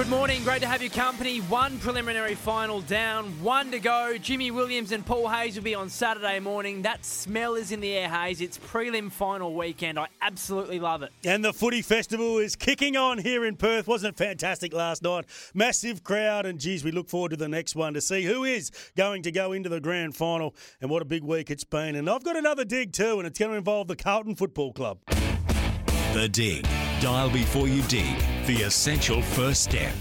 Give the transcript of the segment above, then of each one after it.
Good morning. Great to have your company. One preliminary final down, one to go. Jimmy Williams and Paul Hayes will be on Saturday morning. That smell is in the air, Hayes. It's prelim final weekend. I absolutely love it. And the footy festival is kicking on here in Perth. Wasn't it fantastic last night? Massive crowd, and geez, we look forward to the next one to see who is going to go into the grand final. And what a big week it's been. And I've got another dig too, and it's going to involve the Carlton Football Club. The Dig. Dial before you dig. The essential first step.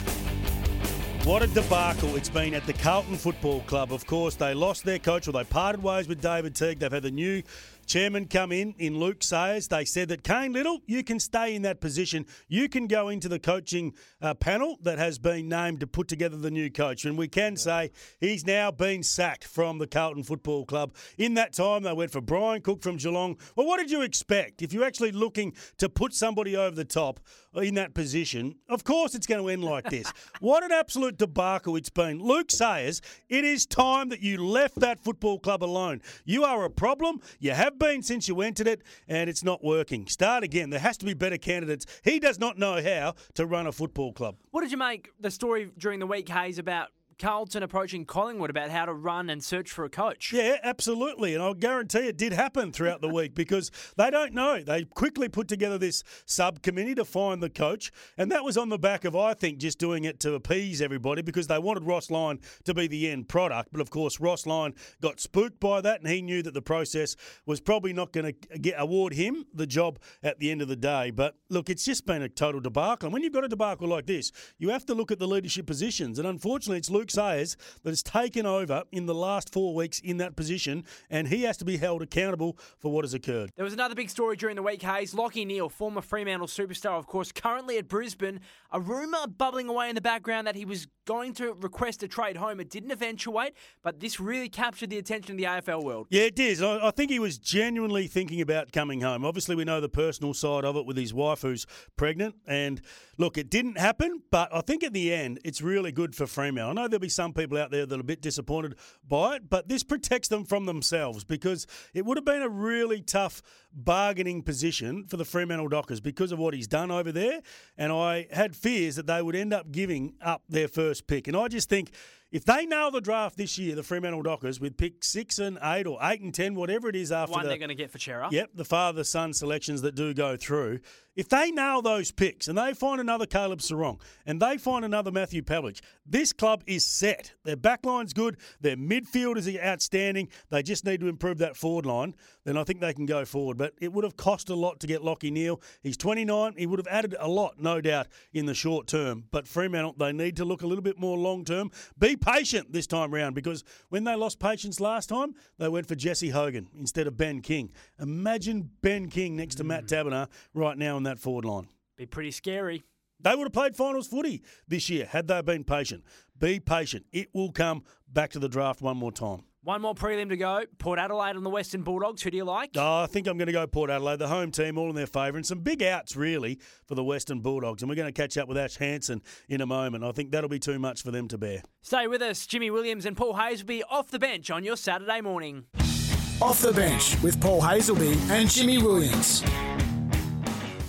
What a debacle it's been at the Carlton Football Club. Of course, they lost their coach, or they parted ways with David Teague. They've had the new chairman come in, in Luke Sayers. They said that Cain Liddle, you can stay in that position. You can go into the coaching uh, panel that has been named to put together the new coach. And we can say he's now been sacked from the Carlton Football Club. In that time, they went for Brian Cook from Geelong. Well, what did you expect? If you're actually looking to put somebody over the top in that position, of course it's going to end like this. what an absolute debacle it's been. Luke Sayers, it is time that you left that football club alone. You are a problem. You have been since you entered it, and it's not working. Start again. There has to be better candidates. He does not know how to run a football club. What did you make the story during the week, Hayes, about Carlton approaching Collingwood about how to run and search for a coach. Yeah, absolutely. And I'll guarantee it did happen throughout the week because they don't know. They quickly put together this subcommittee to find the coach. And that was on the back of, I think, just doing it to appease everybody because they wanted Ross Lyon to be the end product. But of course, Ross Lyon got spooked by that and he knew that the process was probably not going to get award him the job at the end of the day. But look, it's just been a total debacle. And when you've got a debacle like this, you have to look at the leadership positions. And unfortunately, it's Luke Luke Sayers that has taken over in the last four weeks in that position, and he has to be held accountable for what has occurred. There was another big story during the week, Hayes. Lachie Neale, former Fremantle superstar, of course, currently at Brisbane. A rumour bubbling away in the background that he was going to request a trade home. It didn't eventuate, but this really captured the attention of the AFL world. Yeah, it did. I think he was genuinely thinking about coming home. Obviously, we know the personal side of it with his wife who's pregnant. And look, it didn't happen, but I think at the end, it's really good for Fremantle. I know there'll be some people out there that are a bit disappointed by it, but this protects them from themselves because it would have been a really tough bargaining position for the Fremantle Dockers because of what he's done over there. And I had fears that they would end up giving up their first pick. And I just think if they nail the draft this year, the Fremantle Dockers, with pick six and eight or eight and ten, whatever it is after one the, they're going to get for Cerra. Yep, the father son selections that do go through. If they nail those picks and they find another Caleb Serong and they find another Matthew Pavlich, this club is set. Their backline's good, their midfield is outstanding. They just need to improve that forward line. Then I think they can go forward. But it would have cost a lot to get Lachie Neale. He's 29. He would have added a lot, no doubt, in the short term. But Fremantle, they need to look a little bit more long term. Be patient this time round because when they lost patience last time, they went for Jesse Hogan instead of Ben King. Imagine Ben King next to Matt hmm. Taberner right now in that forward line. Be pretty scary. They would have played finals footy this year had they been patient. Be patient. It will come back to the draft one more time. One more prelim to go. Port Adelaide on the Western Bulldogs. Who do you like? Oh, I think I'm going to go Port Adelaide, the home team, all in their favour, and some big outs really for the Western Bulldogs. And we're going to catch up with Ash Hansen in a moment. I think that'll be too much for them to bear. Stay with us. Jimmy Williams and Paul Hayes will be off the bench on your Saturday morning. Off the bench with Paul Hasleby and Jimmy Williams.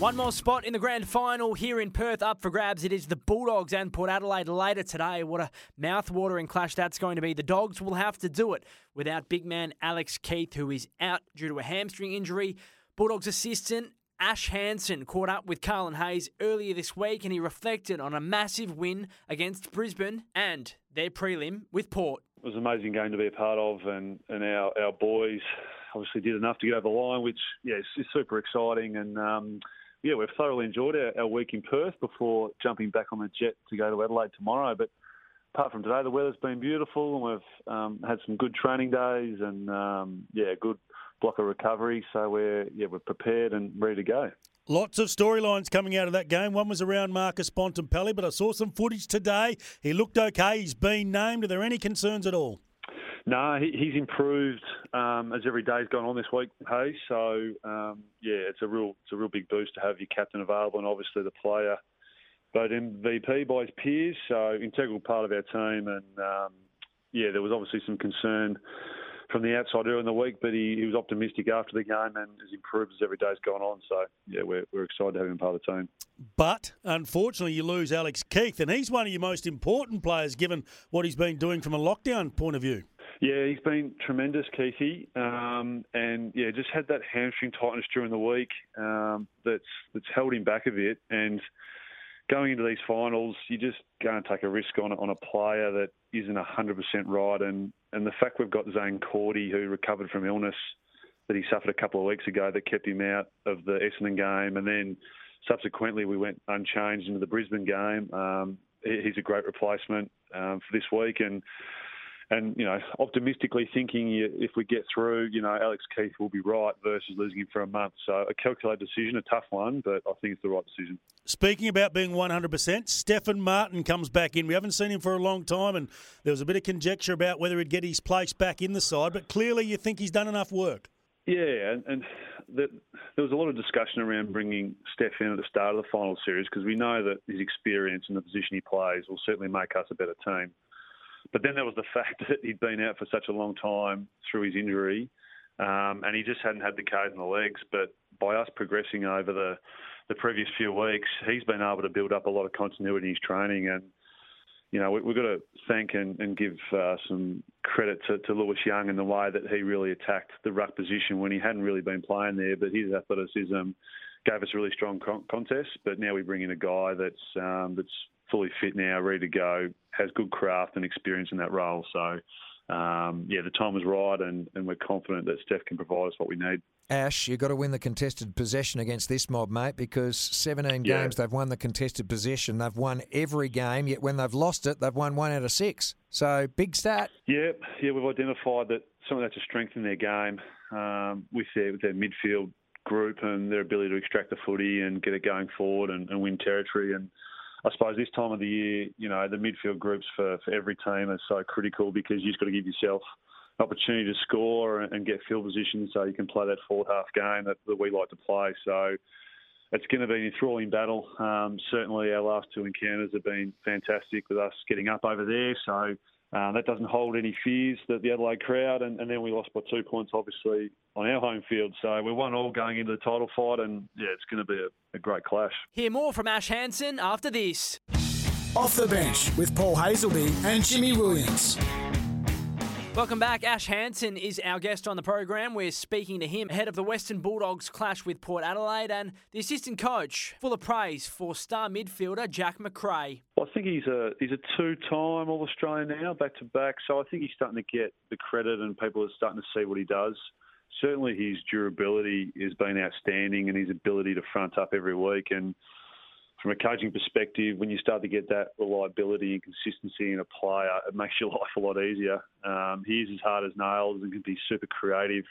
One more spot in the grand final here in Perth up for grabs. It is the Bulldogs and Port Adelaide later today. What a mouth-watering clash that's going to be. The Dogs will have to do it without big man Alex Keath, who is out due to a hamstring injury. Bulldogs assistant Ash Hansen caught up with Carlin Hayes earlier this week and he reflected on a massive win against Brisbane and their prelim with Port. It was an amazing game to be a part of, and, and our, our boys obviously did enough to get over the line, which yeah, is super exciting. And um, yeah, we've thoroughly enjoyed our, our week in Perth before jumping back on the jet to go to Adelaide tomorrow. But apart from today, the weather's been beautiful, and we've um, had some good training days, and um, yeah, good block of recovery. So we're yeah we're prepared and ready to go. Lots of storylines coming out of that game. One was around Marcus Bontempelli, but I saw some footage today. He looked okay. He's been named. Are there any concerns at all? No, he, he's improved um, as every day's gone on this week, Hey, So um, yeah, it's a real it's a real big boost to have your captain available, and obviously the player voted MVP by his peers. So integral part of our team, and um, yeah, there was obviously some concern from the outside earlier in the week, but he, he was optimistic after the game and has improved as every day's gone on. So, yeah, we're, we're excited to have him part of the team. But unfortunately, you lose Alex Keath, and he's one of your most important players given what he's been doing from a lockdown point of view. Yeah, he's been tremendous, Keithy, um, and yeah, just had that hamstring tightness during the week um, that's that's held him back a bit. And going into these finals, you just and take a risk on on a player that isn't hundred percent right, and and the fact we've got Zaine Cordy who recovered from illness that he suffered a couple of weeks ago that kept him out of the Essendon game, and then subsequently we went unchanged into the Brisbane game. Um, he's a great replacement um, for this week, and and you know, optimistically thinking if we get through, you know, Alex Keath will be right versus losing him for a month. So a calculated decision, a tough one, but I think it's the right decision. Speaking about being 100%, Stefan Martin comes back in. We haven't seen him for a long time, and there was a bit of conjecture about whether he'd get his place back in the side. But clearly, you think he's done enough work. Yeah, and, and the, there was a lot of discussion around bringing Steph in at the start of the final series because we know that his experience and the position he plays will certainly make us a better team. But then there was the fact that he'd been out for such a long time through his injury, um, and he just hadn't had the code in the legs. But by us progressing over the the previous few weeks, he's been able to build up a lot of continuity in his training, and you know we, have got to thank and, and give uh, some credit to, to Lewis Young in the way that he really attacked the ruck position when he hadn't really been playing there, but his athleticism gave us a really strong con- contest. But now we bring in a guy that's um, that's fully fit now, ready to go, has good craft and experience in that role. So, um, yeah, the time was right, and, and we're confident that Steph can provide us what we need. Ash, you've got to win the contested possession against this mob, mate, because 17 yeah. games they've won the contested possession. They've won every game, yet when they've lost it, they've won one out of six. So, big stat. Yeah, yeah, we've identified that some of that's a strength in their game um, with, their, with their midfield group and their ability to extract the footy and get it going forward and, and win territory. And I suppose this time of the year, you know, the midfield groups for, for every team are so critical because you've got to give yourself an opportunity to score and, get field position so you can play that fourth half game that, that we like to play. So it's going to be an enthralling battle. Um, certainly, our last two encounters have been fantastic with us getting up over there. So uh, that doesn't hold any fears that the Adelaide crowd, and, and, then we lost by two points, obviously, on our home field. So we're one all going into the title fight, and yeah, it's going to be a, a great clash. Hear more from Ash Hansen after this. Off the bench with Paul Hasleby and Jimmy Williams. Welcome back. Ash Hansen is our guest on the program. We're speaking to him ahead of the Western Bulldogs clash with Port Adelaide and the assistant coach, full of praise for star midfielder Jack Macrae. Well, I think he's a he's a two-time All Australian now, back to back. So I think he's starting to get the credit, and people are starting to see what he does. Certainly, his durability has been outstanding, and his ability to front up every week and from a coaching perspective, when you start to get that reliability and consistency in a player, it makes your life a lot easier. Um, he is as hard as nails and can be super creative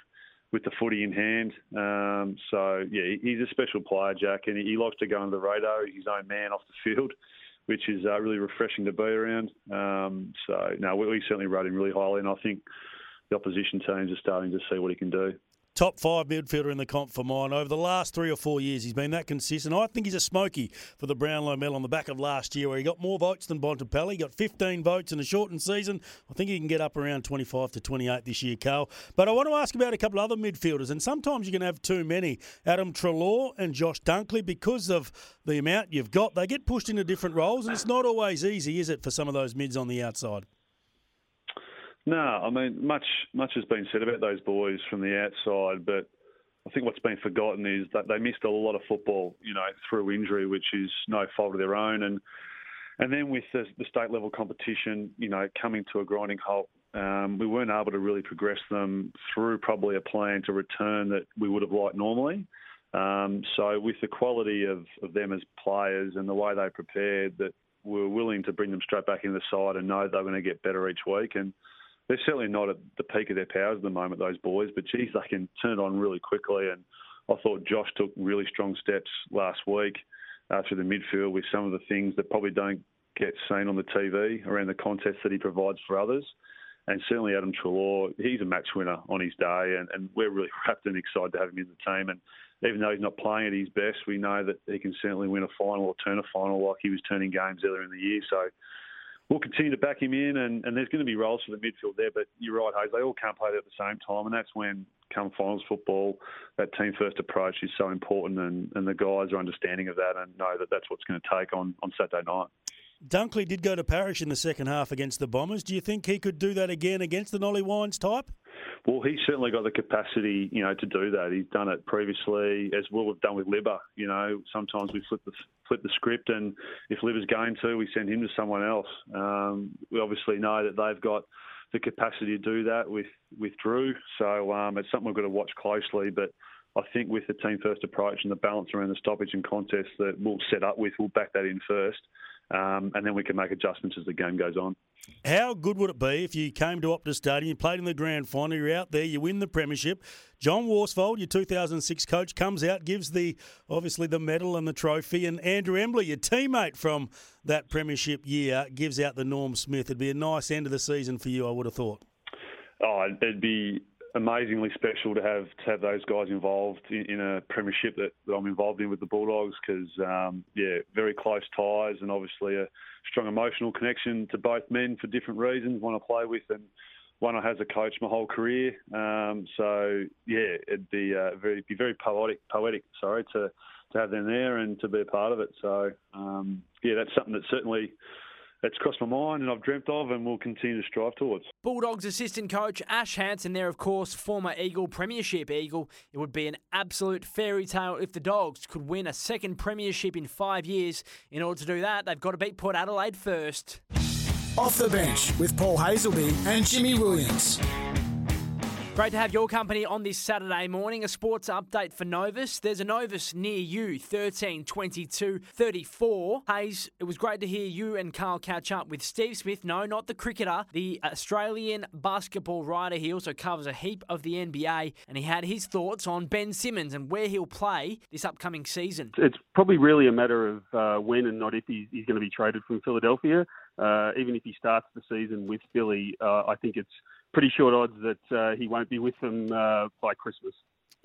with the footy in hand. Um, so, yeah, he's a special player, Jack, and he likes to go under the radar. His own man off the field, which is uh, really refreshing to be around. Um, so, no, we, we certainly rate him really highly, and I think the opposition teams are starting to see what he can do top five midfielder in the comp for mine. Over the last three or four years, he's been that consistent. I think he's a smoky for the Brownlow medal on the back of last year, where he got more votes than Bontempelli. He got 15 votes in a shortened season. I think he can get up around 25 to 28 this year, Carl. But I want to ask about a couple of other midfielders, and sometimes you can have too many. Adam Treloar and Josh Dunkley, because of the amount you've got, they get pushed into different roles, and it's not always easy, is it, for some of those mids on the outside? No, I mean much much has been said about those boys from the outside, but I think what's been forgotten is that they missed a lot of football, you know, through injury, which is no fault of their own, and and then with the, the state level competition, you know, coming to a grinding halt, um, we weren't able to really progress them through probably a plan to return that we would have liked normally. Um, so with the quality of, of them as players and the way they prepared, that we were willing to bring them straight back into the side and know they're going to get better each week and they're certainly not at the peak of their powers at the moment, those boys. But geez, they can turn it on really quickly. And I thought Josh took really strong steps last week uh, through the midfield with some of the things that probably don't get seen on the TV around the contests that he provides for others. and certainly Adam Treloar, he's a match winner on his day, and, and we're really wrapped and excited to have him in the team. And even though he's not playing at his best, we know that he can certainly win a final or turn a final like he was turning games earlier in the year. So we'll continue to back him in, and, and there's going to be roles for the midfield there. But you're right, Hayes, they all can't play at the same time, and that's when come finals football, that team first approach is so important, and, and the guys are understanding of that and know that that's what's going to take on, on Saturday night. Dunkley did go to Parish in the second half against the Bombers. Do you think he could do that again against the Ollie Wines type? Well, he's certainly got the capacity, you know, to do that. He's done it previously, as well we've done with Libba. You know, sometimes we flip the flip the script, and if Libba's going to, we send him to someone else. Um, we obviously know that they've got the capacity to do that with with Drew, so um, it's something we've got to watch closely. But I think with the team first approach and the balance around the stoppage and contest that we'll set up with, we'll back that in first um, and then we can make adjustments as the game goes on. How good would it be if you came to Optus Stadium, you played in the grand final, you're out there, you win the premiership. John Worsfold, your 2006 coach, comes out, gives the obviously the medal and the trophy, and Andrew Embley, your teammate from that premiership year, gives out the Norm Smith. It'd be a nice end of the season for you, I would have thought. Oh, it'd be amazingly special to have to have those guys involved in, in a premiership that, that, I'm involved in with the Bulldogs because um, yeah, very close ties and obviously a strong emotional connection to both men for different reasons. One I play with and one I has a coach my whole career. Um, so yeah, it'd be uh, very be very poetic poetic sorry to to have them there and to be a part of it. So um, yeah, that's something that certainly it's crossed my mind and I've dreamt of and will continue to strive towards. Bulldogs assistant coach Ash Hansen there, of course, former Eagle Premiership Eagle. It would be an absolute fairy tale if the Dogs could win a second Premiership in five years. In order to do that, they've got to beat Port Adelaide first. Off the bench with Paul Hasleby and Jimmy Williams. Great to have your company on this Saturday morning. A sports update for Novus. There's a Novus near you, 13 22 34. Hayes, it was great to hear you and Carl catch up with Steve Smith. No, not the cricketer, the Australian basketball writer. He also covers a heap of the NBA, and he had his thoughts on Ben Simmons and where he'll play this upcoming season. It's probably really a matter of uh, when and not if he's, going to be traded from Philadelphia. Uh, even if he starts the season with Philly, uh, I think it's pretty short odds that uh, he won't be with them uh, by Christmas.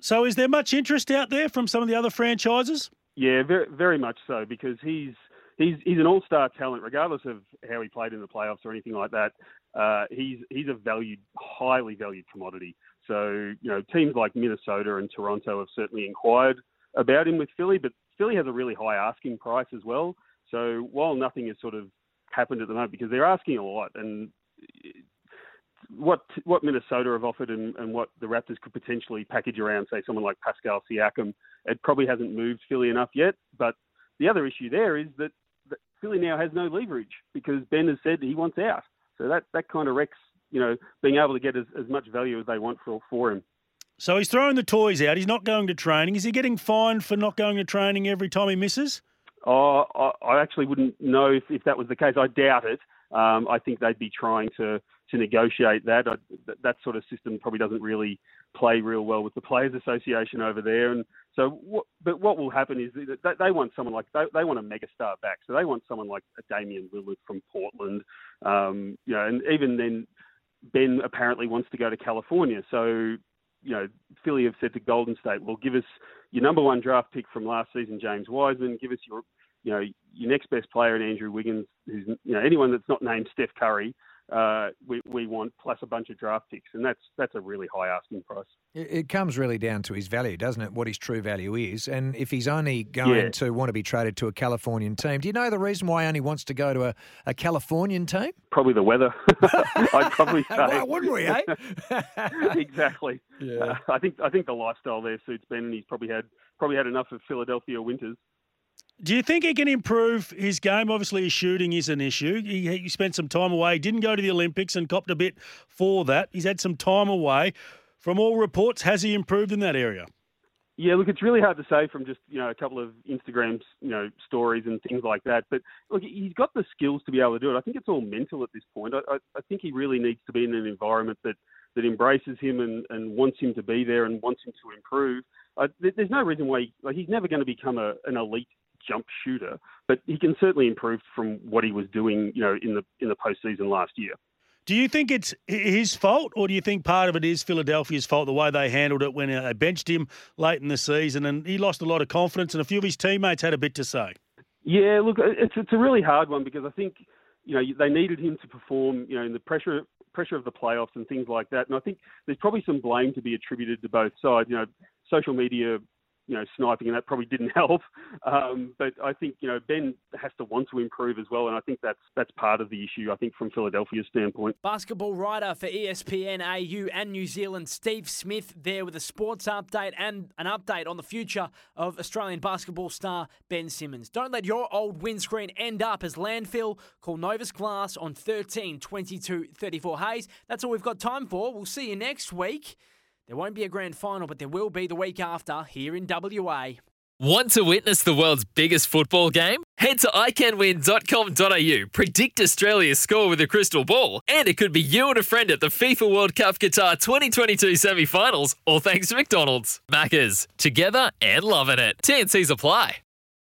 So, is there much interest out there from some of the other franchises? Yeah, very, very much so, because he's he's he's an all-star talent, regardless of how he played in the playoffs or anything like that. Uh, he's he's a valued, highly valued commodity. So, you know, teams like Minnesota and Toronto have certainly inquired about him with Philly, but Philly has a really high asking price as well. So, while nothing has sort of happened at the moment, because they're asking a lot, and what what Minnesota have offered and, and, what the Raptors could potentially package around, say someone like Pascal Siakam, it probably hasn't moved Philly enough yet. But the other issue there is that, that Philly now has no leverage because Ben has said he wants out. So that that kind of wrecks you know being able to get as, as much value as they want for for him. So he's throwing the toys out. He's not going to training. Is he getting fined for not going to training every time he misses? Oh, I, I actually wouldn't know if, if that was the case. I doubt it. Um, I think they'd be trying to to negotiate that. I, that sort of system probably doesn't really play real well with the Players Association over there. And so, what, but what will happen is that they want someone like they, they want a megastar back. So they want someone like a Damian Lillard from Portland. Um, you know, and even then, Ben apparently wants to go to California. So you know, Philly have said to Golden State, "Well, give us your number one draft pick from last season, James Wiseman. Give us your, you know, your next best player in Andrew Wiggins, who's, you know, anyone that's not named Steph Curry uh, we, we want plus a bunch of draft picks, and that's that's a really high asking price. It comes really down to his value, doesn't it? What his true value is, and if he's only going yeah. to want to be traded to a Californian team, do you know the reason why he only wants to go to a, a Californian team? Probably the weather. I'd probably say. why wouldn't we? Eh? exactly. Yeah. Uh, I think I think the lifestyle there suits Ben, and he's probably had probably had enough of Philadelphia winters. Do you think he can improve his game? Obviously, his shooting is an issue. He, he spent some time away. Didn't go to the Olympics and copped a bit for that. He's had some time away. From all reports, has he improved in that area? Yeah, look, it's really hard to say from just you know a couple of Instagram you know stories and things like that. But look, he's got the skills to be able to do it. I think it's all mental at this point. I, I, I think he really needs to be in an environment that that embraces him and, and wants him to be there and wants him to improve. Uh, there's no reason why he, like, he's never going to become a, an elite jump shooter, but he can certainly improve from what he was doing, you know, in the in the postseason last year. Do you think it's his fault, or do you think part of it is Philadelphia's fault, the way they handled it when uh, they benched him late in the season and he lost a lot of confidence, and a few of his teammates had a bit to say? Yeah, look, it's it's a really hard one because I think you know they needed him to perform, you know, in the pressure pressure of the playoffs and things like that. And I think there's probably some blame to be attributed to both sides. You know, social media you know, sniping, and that probably didn't help. Um, but I think you know Ben has to want to improve as well, and I think that's that's part of the issue. I think from Philadelphia's standpoint. Basketball writer for ESPN AU and New Zealand, Steve Smith, there with a sports update and an update on the future of Australian basketball star Ben Simmons. Don't let your old windscreen end up as landfill. Call Novus Glass on 13 22 34 Hayes. That's all we've got time for. We'll see you next week. There won't be a grand final, but there will be the week after here in WA. Want to witness the world's biggest football game? Head to iCanWin.com.au, predict Australia's score with a crystal ball, and it could be you and a friend at the FIFA World Cup Qatar 2022 semi finals, all thanks to McDonald's. Maccas, together and loving it. TNCs apply.